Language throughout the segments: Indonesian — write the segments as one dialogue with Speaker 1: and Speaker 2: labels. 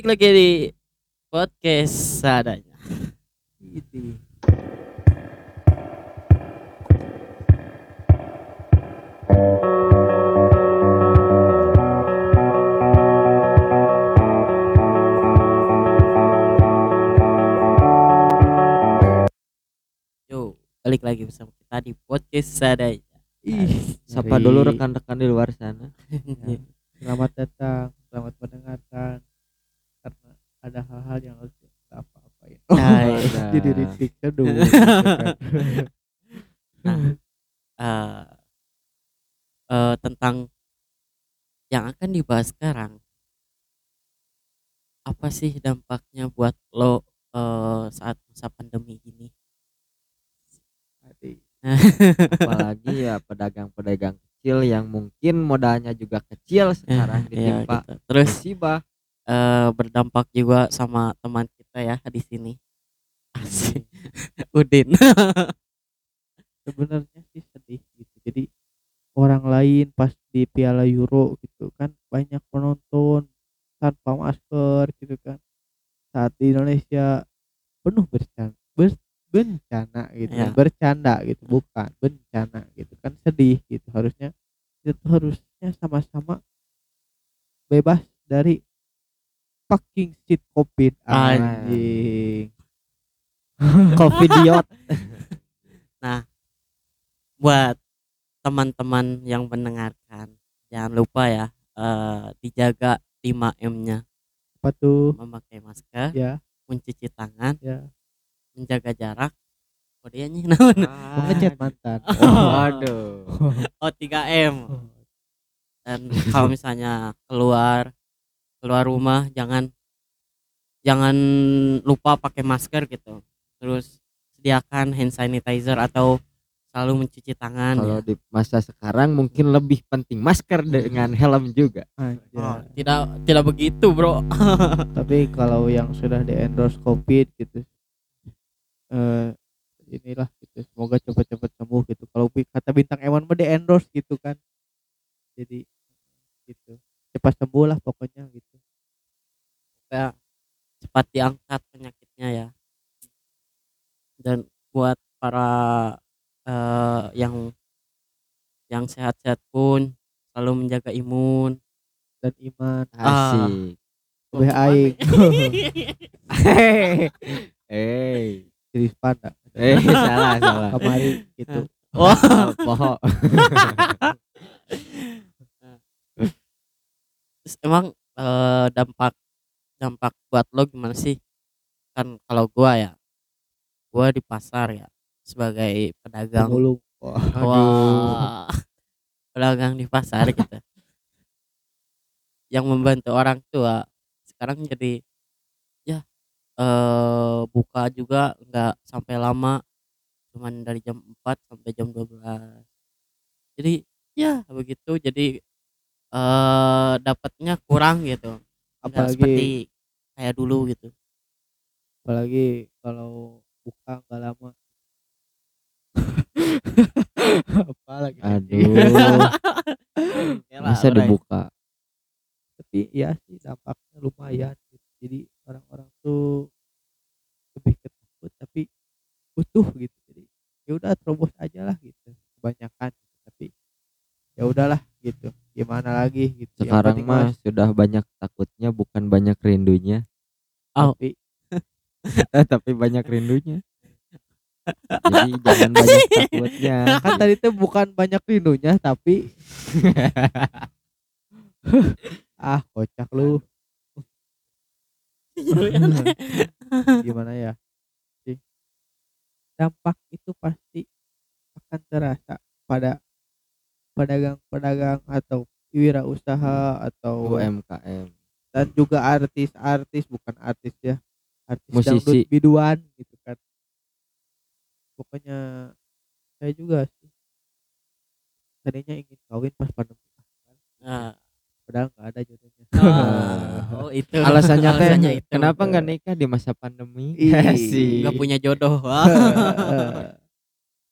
Speaker 1: Balik lagi di podcast seadanya.
Speaker 2: Gitu.
Speaker 1: Yo, balik lagi bersama kita di podcast seadanya.
Speaker 2: Ih,
Speaker 3: Sapa dulu rekan-rekan di luar sana.
Speaker 2: Ya. Selamat datang, selamat mendengarkan. Ada hal-hal yang harus kita apa-apain.
Speaker 1: Nah,
Speaker 3: iya.
Speaker 2: jadi repeat aduh. gitu kan.
Speaker 1: Nah, eh eh, tentang yang akan dibahas sekarang apa sih dampaknya buat lo eh, saat masa pandemi ini?
Speaker 2: Tadi,
Speaker 3: Apalagi ya pedagang-pedagang kecil yang mungkin modalnya juga kecil sekarang
Speaker 1: Iya,
Speaker 3: ditimpa
Speaker 1: gitu. Terus
Speaker 3: musibah.
Speaker 1: Eh, berdampak juga sama teman kita ya di sini. Asik. Udin.
Speaker 2: sebenarnya sih sedih gitu. Jadi orang lain pas di Piala Euro gitu kan banyak penonton tanpa masker gitu kan. Saat di Indonesia penuh bercanda, ber- bencana gitu,
Speaker 1: Ya.
Speaker 2: kan. bercanda gitu, bukan bencana gitu kan sedih gitu. Harusnya itu harusnya sama-sama bebas dari fucking shit covid anjing.
Speaker 3: Covidiot.
Speaker 1: buat teman-teman yang mendengarkan jangan lupa ya eh, dijaga 5M-nya
Speaker 2: Apa tuh?
Speaker 1: memakai masker
Speaker 2: Ya,
Speaker 1: mencuci tangan
Speaker 2: ya.
Speaker 1: menjaga jarak kodenya naon
Speaker 2: Ngechat mantan.
Speaker 3: Waduh.
Speaker 1: oh 3M dan kalau misalnya keluar keluar rumah jangan jangan lupa pakai masker gitu. Terus sediakan hand sanitizer atau selalu mencuci tangan
Speaker 3: Kalau
Speaker 1: ya.
Speaker 3: di masa sekarang mungkin lebih penting masker dengan helm juga.
Speaker 1: Oh, tidak tidak begitu bro.
Speaker 2: Tapi kalau yang sudah di endorse covid gitu eh inilah gitu semoga cepat-cepat sembuh gitu. Kalau kata bintang Ewan mah di endorse gitu kan. Jadi gitu. Cepat sembuh lah pokoknya gitu
Speaker 1: supaya cepat diangkat penyakitnya ya dan buat para eh, yang yang sehat-sehat pun selalu menjaga imun
Speaker 2: dan iman
Speaker 1: Ah.
Speaker 3: Asik.
Speaker 2: lebih aing
Speaker 3: Hei. Hei.
Speaker 2: jadi pada
Speaker 3: Eh, salah, salah.
Speaker 2: kamari gitu
Speaker 1: wah
Speaker 3: Poho.
Speaker 1: terus emang eh, dampak dampak buat lo gimana sih? Kan kalau gua ya gua di pasar ya sebagai pedagang.
Speaker 2: Pemulung wah.
Speaker 1: Wah, pedagang di pasar gitu. Yang membantu orang tua sekarang jadi ya eh buka juga nggak sampai lama, cuman dari jam 4 sampai jam 12. Jadi ya begitu. Jadi eh dapatnya kurang gitu. Nggak
Speaker 2: apalagi
Speaker 1: seperti kayak dulu gitu.
Speaker 2: apalagi kalau buka nggak lama apalagi
Speaker 3: Aduh.
Speaker 1: Yalah,
Speaker 3: Bisa dibuka.
Speaker 2: tapi ya sih dampaknya lumayan gitu. jadi orang-orang tuh lebih ketakut tapi butuh gitu jadi ya udah terobos aja lah gitu kebanyakan gitu. tapi ya udahlah gitu gimana lagi gitu Yang
Speaker 3: Sekarang
Speaker 2: penting
Speaker 3: mah sudah banyak banyak rindunya,
Speaker 1: Oh.
Speaker 2: tapi
Speaker 3: Eh, tapi banyak rindunya. Jadi jangan banyak takutnya.
Speaker 2: kan tadi tuh bukan banyak rindunya tapi ah kocak lu gimana ya sih dampak itu pasti akan terasa pada pedagang-pedagang atau wirausaha atau
Speaker 3: UMKM.
Speaker 2: Dan juga artis-artis bukan artis ya artis
Speaker 3: Musisi.
Speaker 2: dangdut biduan gitu kan pokoknya saya juga sih tadinya ingin kawin pas pandemi
Speaker 1: Nah,
Speaker 2: padahal nggak ada jodohnya
Speaker 1: oh, oh, itu
Speaker 3: Alasannya teh
Speaker 1: Alasannya itu.
Speaker 3: kenapa nggak nikah di masa pandemi?
Speaker 2: Ih.
Speaker 3: Sih.
Speaker 1: nggak punya jodoh Wah.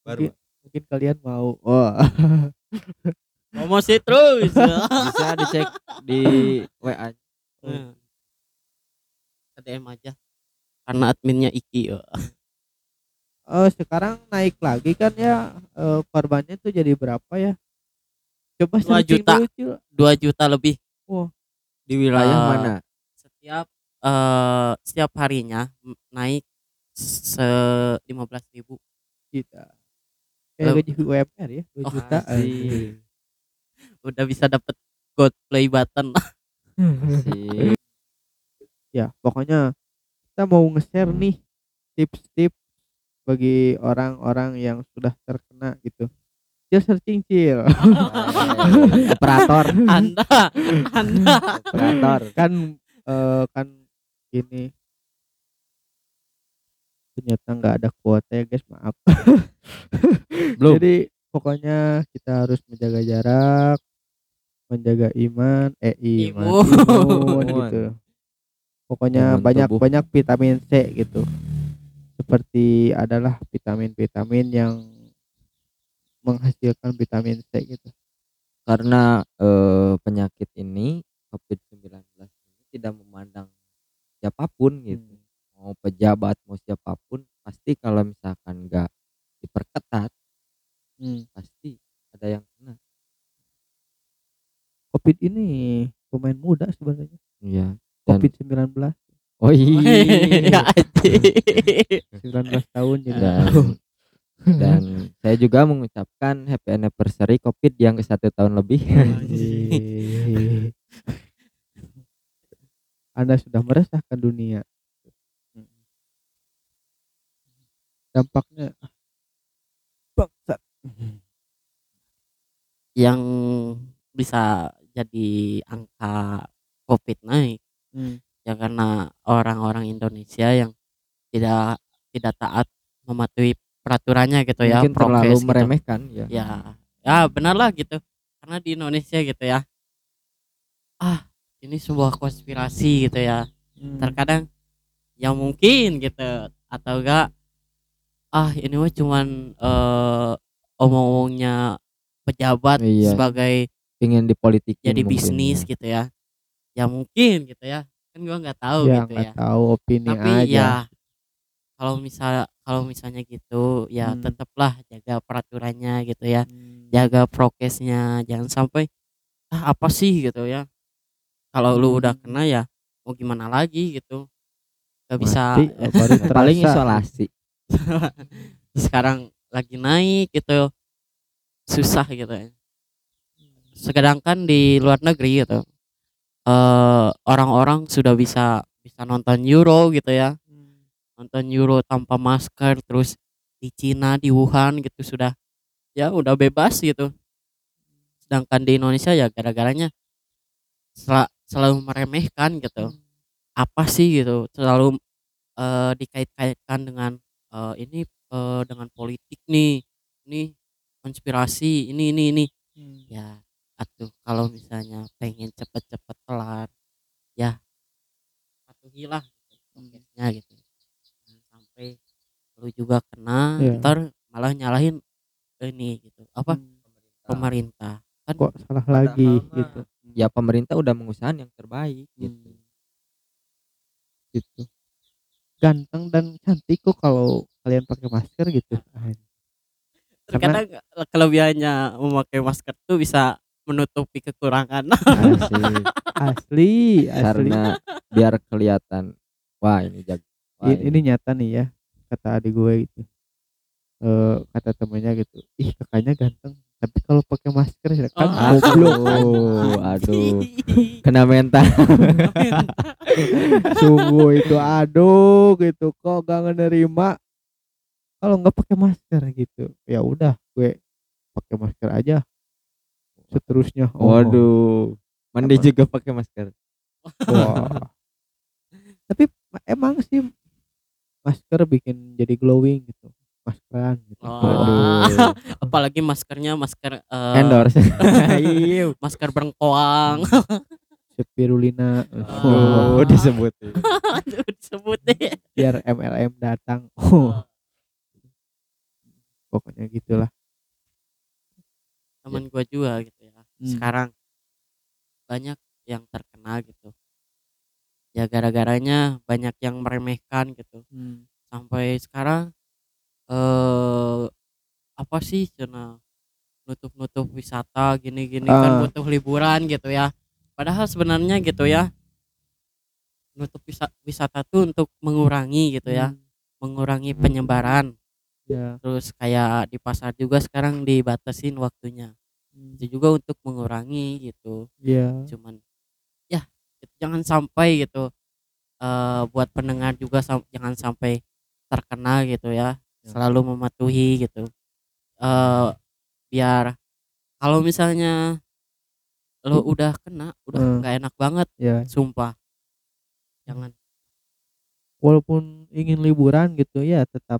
Speaker 2: mungkin, mungkin kalian mau oh
Speaker 1: promosi terus
Speaker 3: Bisa dicek di WA.
Speaker 1: Hmm. DM aja karena adminnya Iki ya.
Speaker 2: Eh sekarang naik lagi kan ya eh, korbannya tuh jadi berapa ya? Coba
Speaker 1: Dua juta. 2 juta lebih
Speaker 2: Wah.
Speaker 3: di wilayah
Speaker 1: Eh,
Speaker 3: mana
Speaker 1: setiap eh setiap harinya naik se 15.000 ribu
Speaker 2: Kita. Kayak gaji UMR ya, 2
Speaker 1: Oh,
Speaker 2: juta.
Speaker 1: Udah bisa dapet god play button
Speaker 3: Asik.
Speaker 2: ya, pokoknya kita mau nge-share nih tips-tips bagi orang-orang yang sudah terkena gitu. Cil searching Cil.
Speaker 3: Operator.
Speaker 1: Anda anda.
Speaker 3: Operator.
Speaker 2: Kan eh, kan ini. Ternyata nggak ada kuota ya guys. Maaf.
Speaker 3: Belum.
Speaker 2: Jadi pokoknya kita harus menjaga jarak menjaga iman eh iman
Speaker 1: Imun.
Speaker 2: gitu. Pokoknya
Speaker 3: Imun
Speaker 2: banyak
Speaker 3: tubuh.
Speaker 2: banyak vitamin C gitu. Seperti adalah vitamin-vitamin yang menghasilkan vitamin C gitu.
Speaker 3: Karena eh, penyakit ini COVID-19 ini tidak memandang siapa pun gitu. Mau pejabat mau siapa pun pasti kalau misalkan nggak diperketat
Speaker 2: Hmm.
Speaker 3: pasti ada yang kena
Speaker 2: covid ini pemain muda sebenarnya
Speaker 3: iya
Speaker 2: covid 19
Speaker 3: oh
Speaker 1: ya
Speaker 3: iya
Speaker 1: anjing.
Speaker 2: 19 tahun jadi
Speaker 3: dan dan saya juga mengucapkan happy anniversary covid yang ke satu tahun lebih.
Speaker 2: Anda sudah meresahkan dunia. Dampaknya bangsat.
Speaker 1: yang bisa jadi angka covid naik
Speaker 2: Hmm.
Speaker 1: ya karena orang-orang Indonesia yang tidak tidak taat mematuhi peraturannya gitu ya
Speaker 3: mungkin terlalu
Speaker 1: gitu.
Speaker 3: meremehkan ya
Speaker 1: ya ya benar lah gitu karena di Indonesia gitu ya ah ini sebuah konspirasi gitu ya
Speaker 2: Hmm.
Speaker 1: terkadang yang mungkin gitu atau enggak ah ini mah cuman eh omong-omongnya pejabat
Speaker 3: Iya.
Speaker 1: sebagai
Speaker 3: ingin dipolitikin
Speaker 1: jadi
Speaker 3: mungkin
Speaker 1: bisnis
Speaker 3: ya.
Speaker 1: gitu ya. Ya mungkin gitu ya. Kan gua nggak tahu
Speaker 2: ya
Speaker 1: gitu
Speaker 2: nggak
Speaker 1: ya.
Speaker 2: tahu opini
Speaker 1: tapi
Speaker 2: aja.
Speaker 1: ya kalau misal kalau misalnya gitu ya
Speaker 2: Hmm.
Speaker 1: tetaplah jaga peraturannya gitu ya.
Speaker 2: Hmm.
Speaker 1: jaga prokesnya. Jangan sampai ah apa sih? gitu ya. Kalau lu udah
Speaker 2: Hmm.
Speaker 1: kena ya mau gimana lagi gitu. Gak bisa
Speaker 2: Mati, oh,
Speaker 3: paling isolasi.
Speaker 1: Sekarang lagi naik gitu. Susah gitu ya sedangkan di luar negeri gitu eh orang-orang sudah bisa bisa nonton Euro gitu ya. Nonton Euro tanpa masker terus di Cina di Wuhan gitu sudah ya udah bebas gitu. Sedangkan di Indonesia ya gara-garanya sel- selalu meremehkan gitu. Apa sih gitu selalu eh, dikait-kaitkan dengan eh, ini eh, dengan politik nih ini konspirasi ini ini ini.
Speaker 2: Hmm.
Speaker 1: ya atuh kalau misalnya pengen cepet-cepet kelar ya patuhilah gitu, prokesnya gitu. Jangan sampai lu juga kena
Speaker 2: Iya.
Speaker 1: ntar malah nyalahin ini gitu apa
Speaker 2: Hmm.
Speaker 1: pemerintah. Kan
Speaker 2: kok salah lagi
Speaker 3: mah
Speaker 2: gitu.
Speaker 3: ya pemerintah udah mengusahakan yang terbaik gitu
Speaker 2: Hmm. gitu. Ganteng dan cantik kok kalau kalian pakai masker gitu.
Speaker 1: Terkadang kelebihannya memakai masker tuh bisa menutupi kekurangan.
Speaker 3: Asik.
Speaker 2: asli asli.
Speaker 3: Karena biar kelihatan wah ini jag wah,
Speaker 2: I- ini nyata nih ya kata adik gue gitu. Eh kata temennya gitu ih kakaknya ganteng tapi kalau pakai masker ya kan
Speaker 1: Oh.
Speaker 2: goblok.
Speaker 3: Aduh aduh. Kena mental.
Speaker 2: Sungguh itu aduh gitu kok gak ngenerima? Kalau nggak pakai masker gitu ya udah gue pakai masker aja seterusnya. Oh,
Speaker 3: waduh mandi
Speaker 2: Apa?
Speaker 3: juga pakai masker.
Speaker 2: Wah. tapi ma- emang sih masker bikin jadi glowing gitu. Maskeran gitu.
Speaker 1: Oh.
Speaker 3: waduh.
Speaker 1: Apalagi maskernya masker eh,
Speaker 3: endorse.
Speaker 1: Masker berengkoang
Speaker 2: spirulina
Speaker 3: oh disebut.
Speaker 1: Aduh, disebut deh
Speaker 2: biar MLM datang. Oh. pokoknya gitulah.
Speaker 1: Teman gua juga gitu. ya
Speaker 2: Hmm.
Speaker 1: sekarang banyak yang terkena gitu ya gara-garanya banyak yang meremehkan gitu
Speaker 2: Hmm.
Speaker 1: sampai sekarang eh apa sih cenah nutup-nutup wisata gini-gini kan
Speaker 2: Ah.
Speaker 1: butuh liburan gitu ya padahal sebenarnya gitu ya nutup wisa- wisata tuh untuk mengurangi gitu ya
Speaker 2: Hmm.
Speaker 1: mengurangi penyebaran
Speaker 2: Ya.
Speaker 1: terus kayak di pasar juga sekarang dibatasin waktunya. Itu juga untuk mengurangi gitu
Speaker 2: Iya.
Speaker 1: cuman ya itu jangan sampai gitu eh buat pendengar juga sam- jangan sampai terkena gitu ya
Speaker 2: Ya.
Speaker 1: selalu mematuhi gitu eh biar kalau misalnya lo udah kena udah
Speaker 2: Hmm.
Speaker 1: nggak enak banget
Speaker 2: Ya.
Speaker 1: sumpah jangan
Speaker 2: Walaupun ingin liburan gitu ya tetap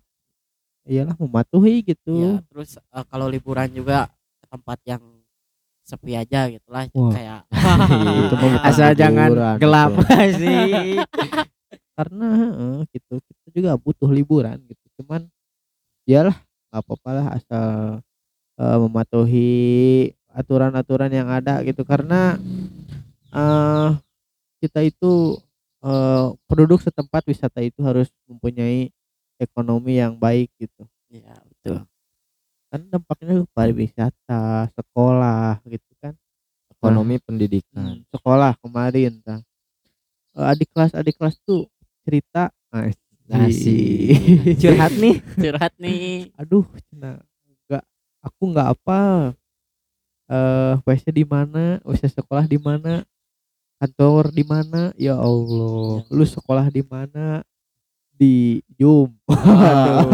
Speaker 2: iyalah mematuhi gitu.
Speaker 1: ya terus eh, kalau liburan juga tempat yang sepi aja gitu lah
Speaker 2: Wah.
Speaker 1: kayak
Speaker 2: bukan
Speaker 3: asal jangan
Speaker 2: liburan,
Speaker 3: gelap sih
Speaker 2: Karena heeh, gitu kita juga butuh liburan gitu. Cuman iyalah nggak apa-apa lah asal eh, mematuhi aturan-aturan yang ada gitu karena eh kita itu eh, penduduk setempat wisata itu harus mempunyai ekonomi yang baik gitu.
Speaker 1: ya betul
Speaker 2: Kan dampaknya ke pariwisata, sekolah gitu kan.
Speaker 3: ekonomi pendidikan
Speaker 2: Hmm, sekolah kemarin. Eh, adik kelas adik kelas tuh cerita
Speaker 3: Asik. curhat nih
Speaker 1: curhat nih
Speaker 2: aduh cina nggak aku nggak apa eh WC di mana WC sekolah di mana kantor di mana ya Allah lu sekolah di mana di Zoom Aduh.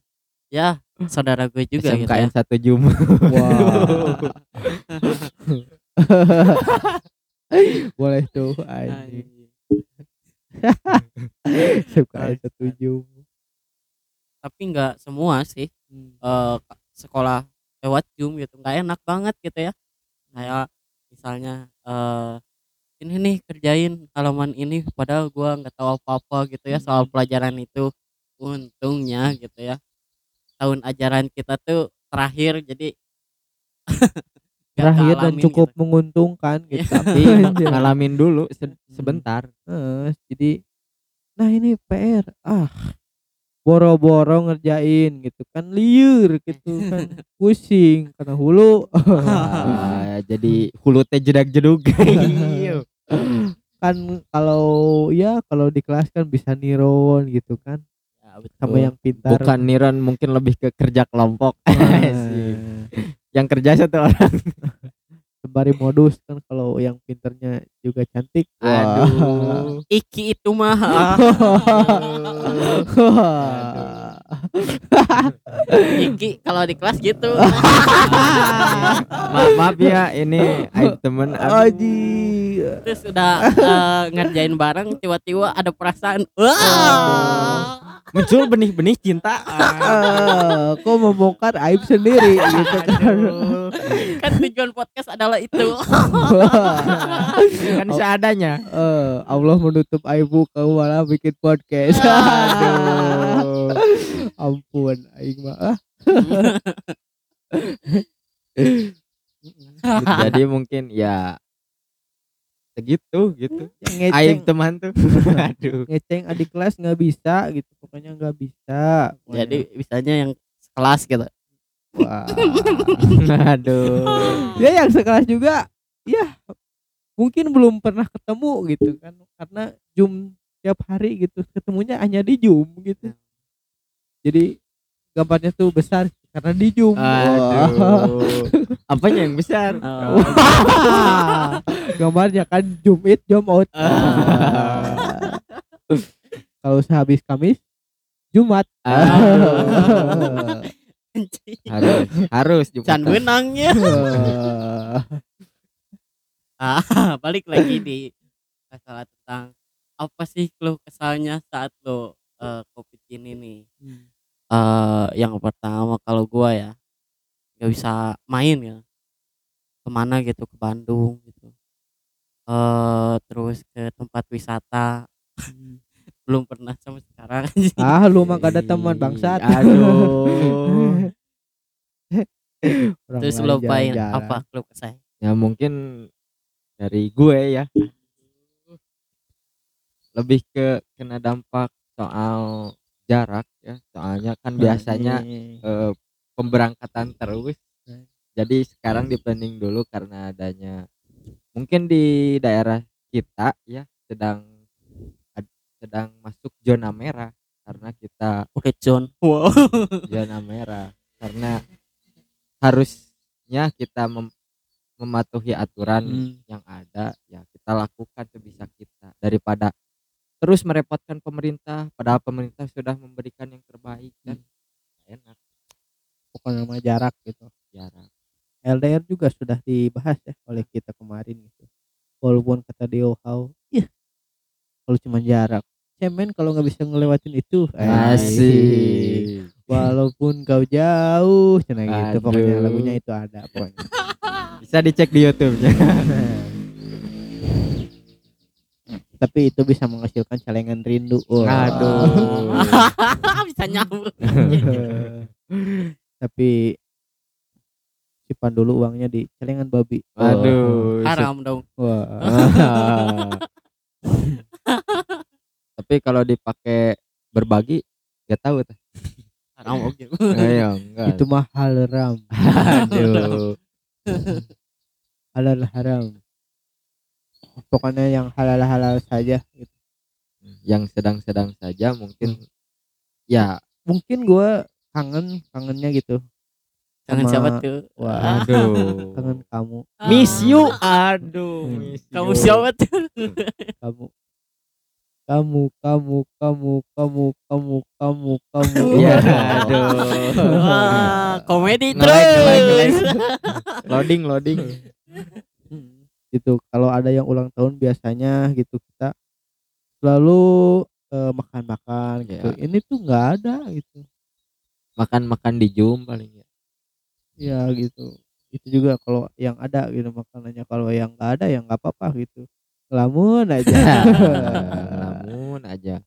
Speaker 1: ya saudara gue juga gitu ya.
Speaker 3: SMKN satu jum.
Speaker 2: Wah. boleh tuh anjing. SMKN satu Zoom
Speaker 1: tapi nggak semua sih eh, ka- sekolah lewat Zoom gitu nggak enak banget gitu ya. Kayak misalnya eh ini nih kerjain halaman ini padahal gua nggak tahu apa-apa gitu ya soal pelajaran itu. Untungnya gitu tahun ajaran kita tuh terakhir jadi
Speaker 2: terakhir dan cukup
Speaker 1: gitu.
Speaker 2: menguntungkan gitu
Speaker 1: Iya.
Speaker 3: tapi ngalamin dulu se- sebentar.
Speaker 2: Heeh, jadi nah ini PR ah boro-boro ngerjain gitu kan liur gitu kan pusing karena hulu.
Speaker 3: Ah, jadi hulu teh jedak jeduk. Iya.
Speaker 2: kan kalau ya kalau di kelas kan bisa niron gitu kan.
Speaker 1: Ya, betul.
Speaker 2: sama yang pintar.
Speaker 3: Bukan niron mungkin lebih ke kerja kelompok. Asik. yang kerja satu orang.
Speaker 2: Sembari modus kan kalau yang pinternya juga cantik.
Speaker 3: Aduh
Speaker 1: Iki itu mah Iki kalau di kelas gitu.
Speaker 3: Maaf, maaf ya ini aib temen.
Speaker 2: Aji.
Speaker 1: Terus udah eh, ngerjain bareng tiba-tiba ada perasaan wah!
Speaker 3: Muncul benih-benih cinta.
Speaker 2: Ah, kok membongkar aib sendiri gitu kan.
Speaker 1: Kan tujuan podcast adalah itu.
Speaker 3: Kan seadanya.
Speaker 2: Eh, Allah menutup aibmu kamu malah bikin podcast.
Speaker 3: Aduh
Speaker 2: ampun aing mah ah.
Speaker 3: jadi mungkin ya segitu gitu. Aib
Speaker 2: ngeceng.
Speaker 3: Teman tuh. Aduh
Speaker 2: ngeceng adik kelas nggak bisa gitu. Pokoknya nggak bisa.
Speaker 1: Jadi bisanya yang kelas gitu.
Speaker 2: Wah.
Speaker 3: aduh
Speaker 2: ya yang sekelas juga ya mungkin belum pernah ketemu gitu kan. Karena zoom tiap hari gitu. Ketemunya hanya di zoom gitu jadi gambarnya tuh besar karena di zoom
Speaker 3: aduh apanya yang besar
Speaker 1: Oh.
Speaker 2: gambarnya kan zoom it zoom out
Speaker 3: Ah.
Speaker 2: kalau sehabis Kamis Jumat
Speaker 3: Aduh. harus harus
Speaker 1: can
Speaker 3: Jumatan.
Speaker 1: benangnya ah balik lagi di masalah tentang apa sih lo kesalnya saat lo eh, covid ini nih eh yang pertama kalau gua ya nggak bisa main ya. Ke mana gitu ke Bandung gitu. Eh terus ke tempat wisata. Belum pernah sama sekarang.
Speaker 2: Ah lu mah gak ada teman bangsat.
Speaker 3: aduh.
Speaker 2: Orang
Speaker 1: terus
Speaker 2: lain
Speaker 1: lo main
Speaker 2: jalan-jalan.
Speaker 1: apa lo kesah
Speaker 3: ya mungkin dari gue ya. Lebih ke kena dampak soal jarak ya soalnya kan biasanya eh, pemberangkatan terus
Speaker 2: Hmm.
Speaker 3: jadi sekarang di planning dulu karena adanya mungkin di daerah kita ya sedang sedang masuk zona merah karena kita
Speaker 1: Red zone. Wow.
Speaker 3: zona merah karena harusnya kita mem- mematuhi aturan
Speaker 1: Hmm.
Speaker 3: yang ada ya kita lakukan sebisa kita daripada terus merepotkan pemerintah padahal pemerintah sudah memberikan yang terbaik dan enak.
Speaker 2: Bukan nama jarak gitu.
Speaker 3: Jarak.
Speaker 2: LDR juga sudah dibahas ya oleh kita kemarin gitu. Walaupun kata Dio How iya kalau cuma jarak cemen kalau nggak bisa ngelewatin itu.
Speaker 3: Asik.
Speaker 2: Walaupun kau jauh cina gitu pokoknya lagunya itu ada pokoknya.
Speaker 3: Bisa dicek di YouTube-nya
Speaker 2: tapi itu bisa menghasilkan celengan rindu Wah.
Speaker 3: Aduh.
Speaker 1: Bisa nyambung.
Speaker 2: tapi simpan dulu uangnya di celengan babi
Speaker 3: Aduh.
Speaker 1: Haram dong.
Speaker 2: wah
Speaker 3: Tapi kalau dipakai berbagi gak tahu tuh.
Speaker 1: Haram oke.
Speaker 3: Ayo, enggak.
Speaker 2: itu mah haram
Speaker 3: Aduh.
Speaker 2: halal haram pokoknya yang halal halal saja gitu.
Speaker 3: Yang sedang-sedang saja mungkin ya
Speaker 2: mungkin gua kangen kangennya gitu Sama-
Speaker 1: siapa tuh?
Speaker 2: wah
Speaker 3: aduh.
Speaker 2: kangen kamu
Speaker 3: Miss you. Aduh,
Speaker 2: Hmm.
Speaker 3: miss
Speaker 1: Kamu
Speaker 3: you.
Speaker 1: siapa tuh?
Speaker 2: kamu kamu kamu kamu kamu kamu kamu kamu
Speaker 3: Ya, aduh.
Speaker 1: Wah, komedi terus.
Speaker 3: Loading, loading.
Speaker 2: gitu kalau ada yang ulang tahun biasanya gitu kita selalu eh, makan-makan gitu
Speaker 3: Ya.
Speaker 2: ini tuh nggak ada gitu
Speaker 3: Makan-makan di Zoom paling ya.
Speaker 2: ya gitu itu juga kalau yang ada gitu makanannya kalau yang nggak ada ya nggak apa-apa gitu lamun aja
Speaker 3: Namun aja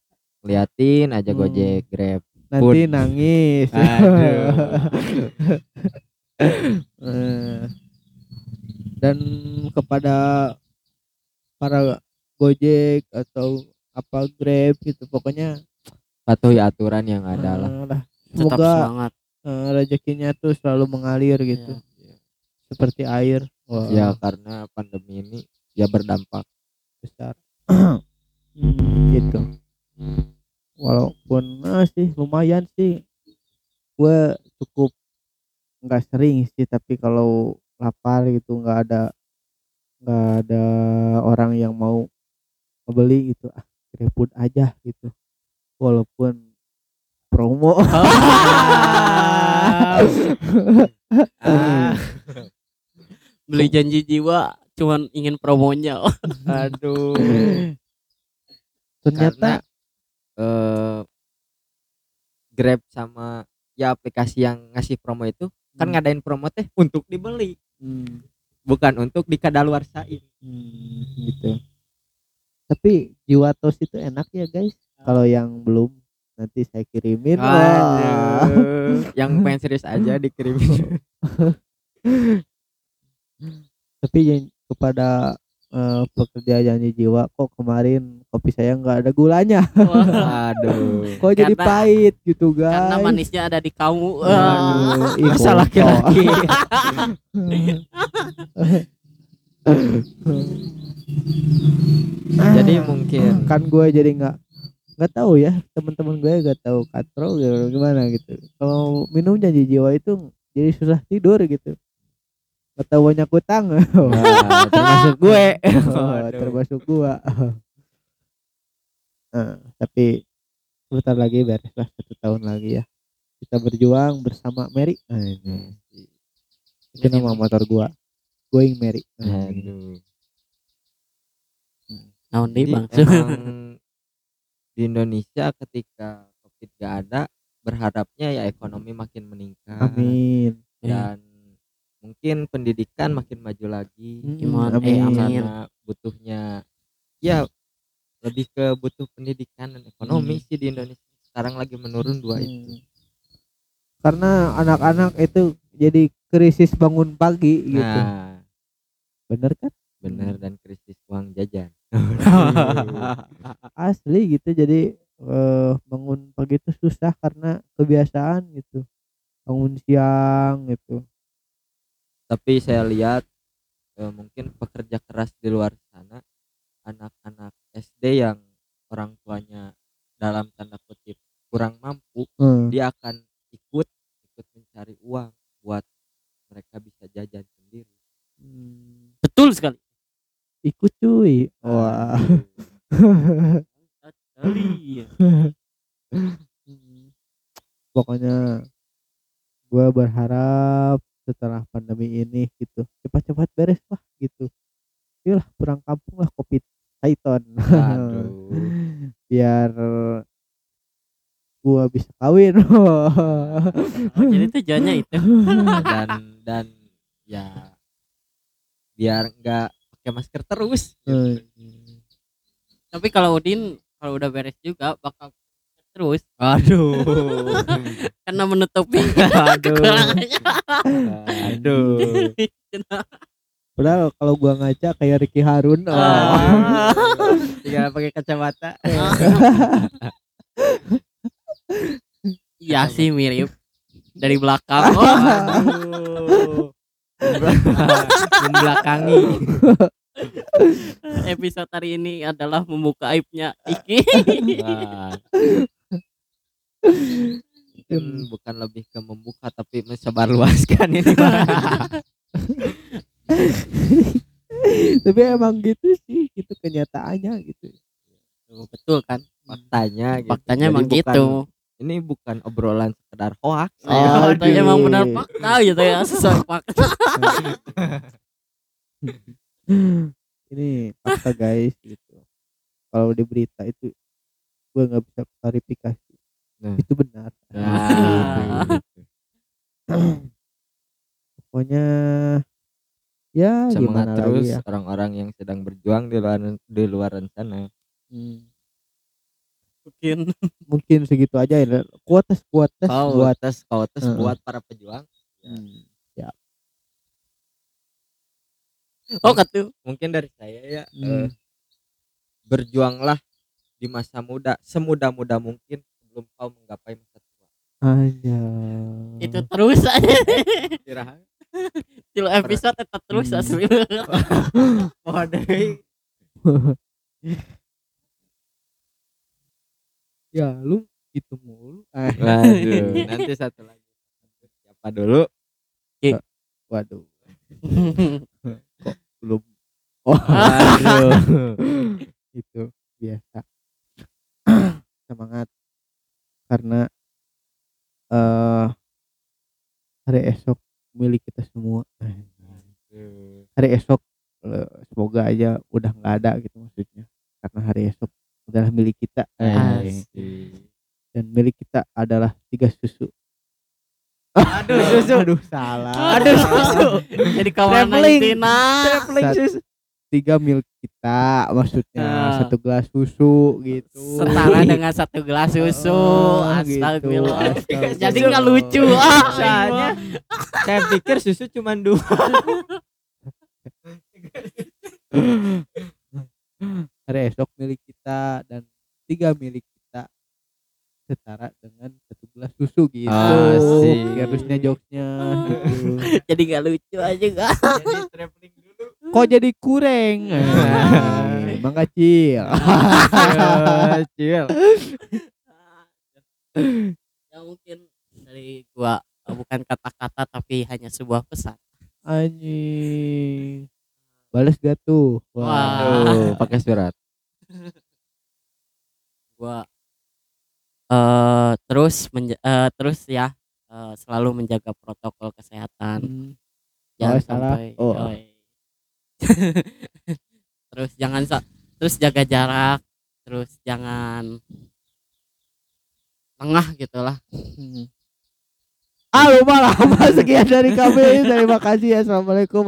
Speaker 3: liatin aja
Speaker 2: Hmm.
Speaker 3: Gojek, Grab.
Speaker 2: nanti
Speaker 3: Pun.
Speaker 2: nangis
Speaker 3: Aduh.
Speaker 2: Dan kepada para Gojek atau apa Grab gitu pokoknya
Speaker 3: Patuhi aturan yang ada lah.
Speaker 1: Tetap
Speaker 2: semoga
Speaker 1: semangat.
Speaker 2: eh, rezekinya tuh selalu mengalir gitu
Speaker 1: Iya.
Speaker 2: seperti air Wah,
Speaker 3: Ya karena pandemi ini ya berdampak.
Speaker 2: besar Hmm, gitu walaupun eh, sih lumayan sih gue cukup nggak sering sih tapi kalau lapar gitu nggak ada nggak ada orang yang mau membeli gitu ah GrabFood aja gitu walaupun promo
Speaker 3: Ah,
Speaker 1: Beli janji jiwa cuman ingin promonya.
Speaker 3: aduh.
Speaker 2: ternyata
Speaker 3: eh Grab sama ya aplikasi yang ngasih promo itu kan
Speaker 2: Hmm.
Speaker 3: ngadain promo teh untuk dibeli,
Speaker 2: hmm,
Speaker 3: bukan untuk dikadaluarsain.
Speaker 2: hmm, gitu tapi jiwa tos itu enak ya guys kalau yang belum nanti saya kirimin Wah.
Speaker 3: Yang pengen serius aja dikirimin.
Speaker 2: tapi yang kepada eh, pekerja janji jiwa kok kemarin kopi saya nggak ada gulanya
Speaker 3: Aduh.
Speaker 2: kok jadi
Speaker 1: Karena-
Speaker 2: pahit gitu guys
Speaker 1: Karena manisnya ada di kamu.
Speaker 2: Aduh, ih,
Speaker 3: Masa laki-laki. Jadi mungkin
Speaker 2: kan gue jadi nggak nggak tahu ya teman-teman gue nggak tahu katro gitu, gimana gitu kalau minum janji jiwa itu jadi susah tidur gitu nggak tahu banyak utang
Speaker 3: Nah, termasuk gue.
Speaker 2: Oh, termasuk gua. Nah, tapi sebentar lagi bereslah satu tahun lagi ya. Kita berjuang bersama Mary. Nah, ini. Itu nama motor gua. Going Mary. Nah.
Speaker 3: Aduh.
Speaker 1: Naon deui
Speaker 3: Jadi
Speaker 1: Bang?
Speaker 3: di Indonesia ketika covid gak ada berharapnya ya ekonomi makin meningkat.
Speaker 2: Amin.
Speaker 3: Dan mungkin pendidikan makin maju lagi.
Speaker 2: Mm,
Speaker 1: Iman, eh,
Speaker 2: amin.
Speaker 1: amin.
Speaker 3: karena butuhnya ya lebih ke butuh pendidikan dan ekonomi sih di Indonesia. Sekarang lagi menurun dua itu.
Speaker 2: Hmm. karena anak-anak itu jadi krisis bangun pagi gitu.
Speaker 3: Nah.
Speaker 2: Bener kan?
Speaker 3: Benar dan krisis uang jajan.
Speaker 2: Asli gitu jadi eh, bangun pagi itu susah karena kebiasaan gitu. Bangun siang gitu
Speaker 3: tapi saya lihat eh, mungkin pekerja keras di luar sana anak-anak SD yang orang tuanya dalam tanda kutip kurang mampu
Speaker 2: Hmm.
Speaker 3: dia akan ikut ikut mencari uang buat mereka bisa jajan sendiri.
Speaker 2: Hmm.
Speaker 1: betul sekali.
Speaker 2: Ikut cuy. Wah.
Speaker 1: Sekali
Speaker 2: pokoknya gua berharap setelah pandemi ini gitu. Cepat-cepat beres lah gitu. Yalah pulang kampung lah covid Python
Speaker 3: Aduh.
Speaker 2: biar gua bisa kawin.
Speaker 1: Oh, jadi tujuannya itu.
Speaker 3: Dan dan ya biar nggak pakai masker terus
Speaker 2: Eh,
Speaker 1: tapi kalau Udin kalau udah beres juga bakal terus.
Speaker 3: Aduh.
Speaker 1: Karena menutupi
Speaker 3: aduh.
Speaker 1: kekurangannya.
Speaker 3: Aduh.
Speaker 2: Padahal kalau gua ngaca kayak Ricky Harun oh.
Speaker 1: Ah.
Speaker 3: tinggal pakai kacamata.
Speaker 1: Iya sih mirip. Dari belakang. Oh,
Speaker 3: aduh membelakangi
Speaker 1: episode hari ini adalah membuka aibnya Iki.
Speaker 3: Mungkin bukan lebih ke membuka tapi mensebarluaskan ini
Speaker 2: tapi emang gitu sih itu kenyataannya gitu.
Speaker 1: Betul kan
Speaker 3: faktanya gitu.
Speaker 1: faktanya
Speaker 3: Jadi
Speaker 1: emang
Speaker 3: bukan-
Speaker 1: gitu.
Speaker 3: ini bukan obrolan sekedar hoax.
Speaker 2: Oh,
Speaker 1: Ya, faktanya emang benar fakta gitu ya sesuai fakta.
Speaker 2: Ini fakta guys gitu. Kalau di berita itu gue nggak bisa klarifikasi
Speaker 3: Nah.
Speaker 2: itu benar.
Speaker 3: Nah, gitu.
Speaker 2: pokoknya ya
Speaker 3: semangat
Speaker 2: gimana
Speaker 3: terus
Speaker 2: lagi ya.
Speaker 3: orang-orang yang sedang berjuang di luar di luar sana
Speaker 2: Hmm,
Speaker 1: mungkin.
Speaker 2: Mungkin segitu aja ya. Kuotas kuotas
Speaker 3: kau
Speaker 2: buat
Speaker 3: tes kau tes
Speaker 2: Heeh.
Speaker 3: buat para pejuang.
Speaker 2: Hmm,
Speaker 1: oh katu
Speaker 3: mungkin dari saya ya
Speaker 2: Hmm.
Speaker 3: eh, berjuanglah di masa muda semudah-mudah mungkin sebelum kau menggapai masa tua.
Speaker 2: Aja
Speaker 1: itu terus aja.
Speaker 3: Istirahat.
Speaker 1: Cilo episode tetap terus asli.
Speaker 3: Waduh.
Speaker 2: ya lu itu mulu.
Speaker 3: Waduh, nanti satu lagi. Siapa dulu?
Speaker 2: waduh. Belum?
Speaker 3: Waduh.
Speaker 2: itu biasa. Semangat karena eh hari esok milik kita semua hari esok eh, semoga aja udah nggak ada gitu maksudnya karena hari esok adalah milik kita Eh,
Speaker 3: Asik.
Speaker 2: dan milik kita adalah tiga susu
Speaker 3: Aduh, susu.
Speaker 2: aduh salah
Speaker 1: aduh susu jadi kawan
Speaker 3: Traveling.
Speaker 1: Tina
Speaker 3: susu.
Speaker 2: Tiga milik kita maksudnya
Speaker 1: Ah.
Speaker 2: satu gelas susu gitu
Speaker 1: setara dengan satu gelas susu
Speaker 2: Oh,
Speaker 1: astagfirullah
Speaker 2: gitu.
Speaker 1: Jadi nggak lucu ah
Speaker 3: Soalnya saya pikir susu cuma dua.
Speaker 2: hari esok milik kita dan tiga milik kita setara dengan satu gelas susu gitu
Speaker 3: Asik.
Speaker 2: harusnya jokesnya gitu.
Speaker 1: jadi nggak lucu aja gak
Speaker 3: Jadi dulu.
Speaker 2: Kok jadi kurang emang kecil
Speaker 3: Kecil.
Speaker 1: ya mungkin dari gua eh, bukan kata-kata tapi hanya sebuah pesan
Speaker 2: anjing balas gak tuh
Speaker 1: Wah.
Speaker 3: Tuh, pakai surat.
Speaker 1: gua eh terus menja- eh, terus ya eh, selalu menjaga protokol kesehatan
Speaker 2: Hmm.
Speaker 1: jangan
Speaker 2: Oh, salah.
Speaker 1: sampai
Speaker 2: Oh.
Speaker 1: Yoi. terus jangan terus jaga jarak terus jangan tengah gitulah
Speaker 2: Hmm. Lupa lama sekian dari kami. Terima kasih. Assalamualaikum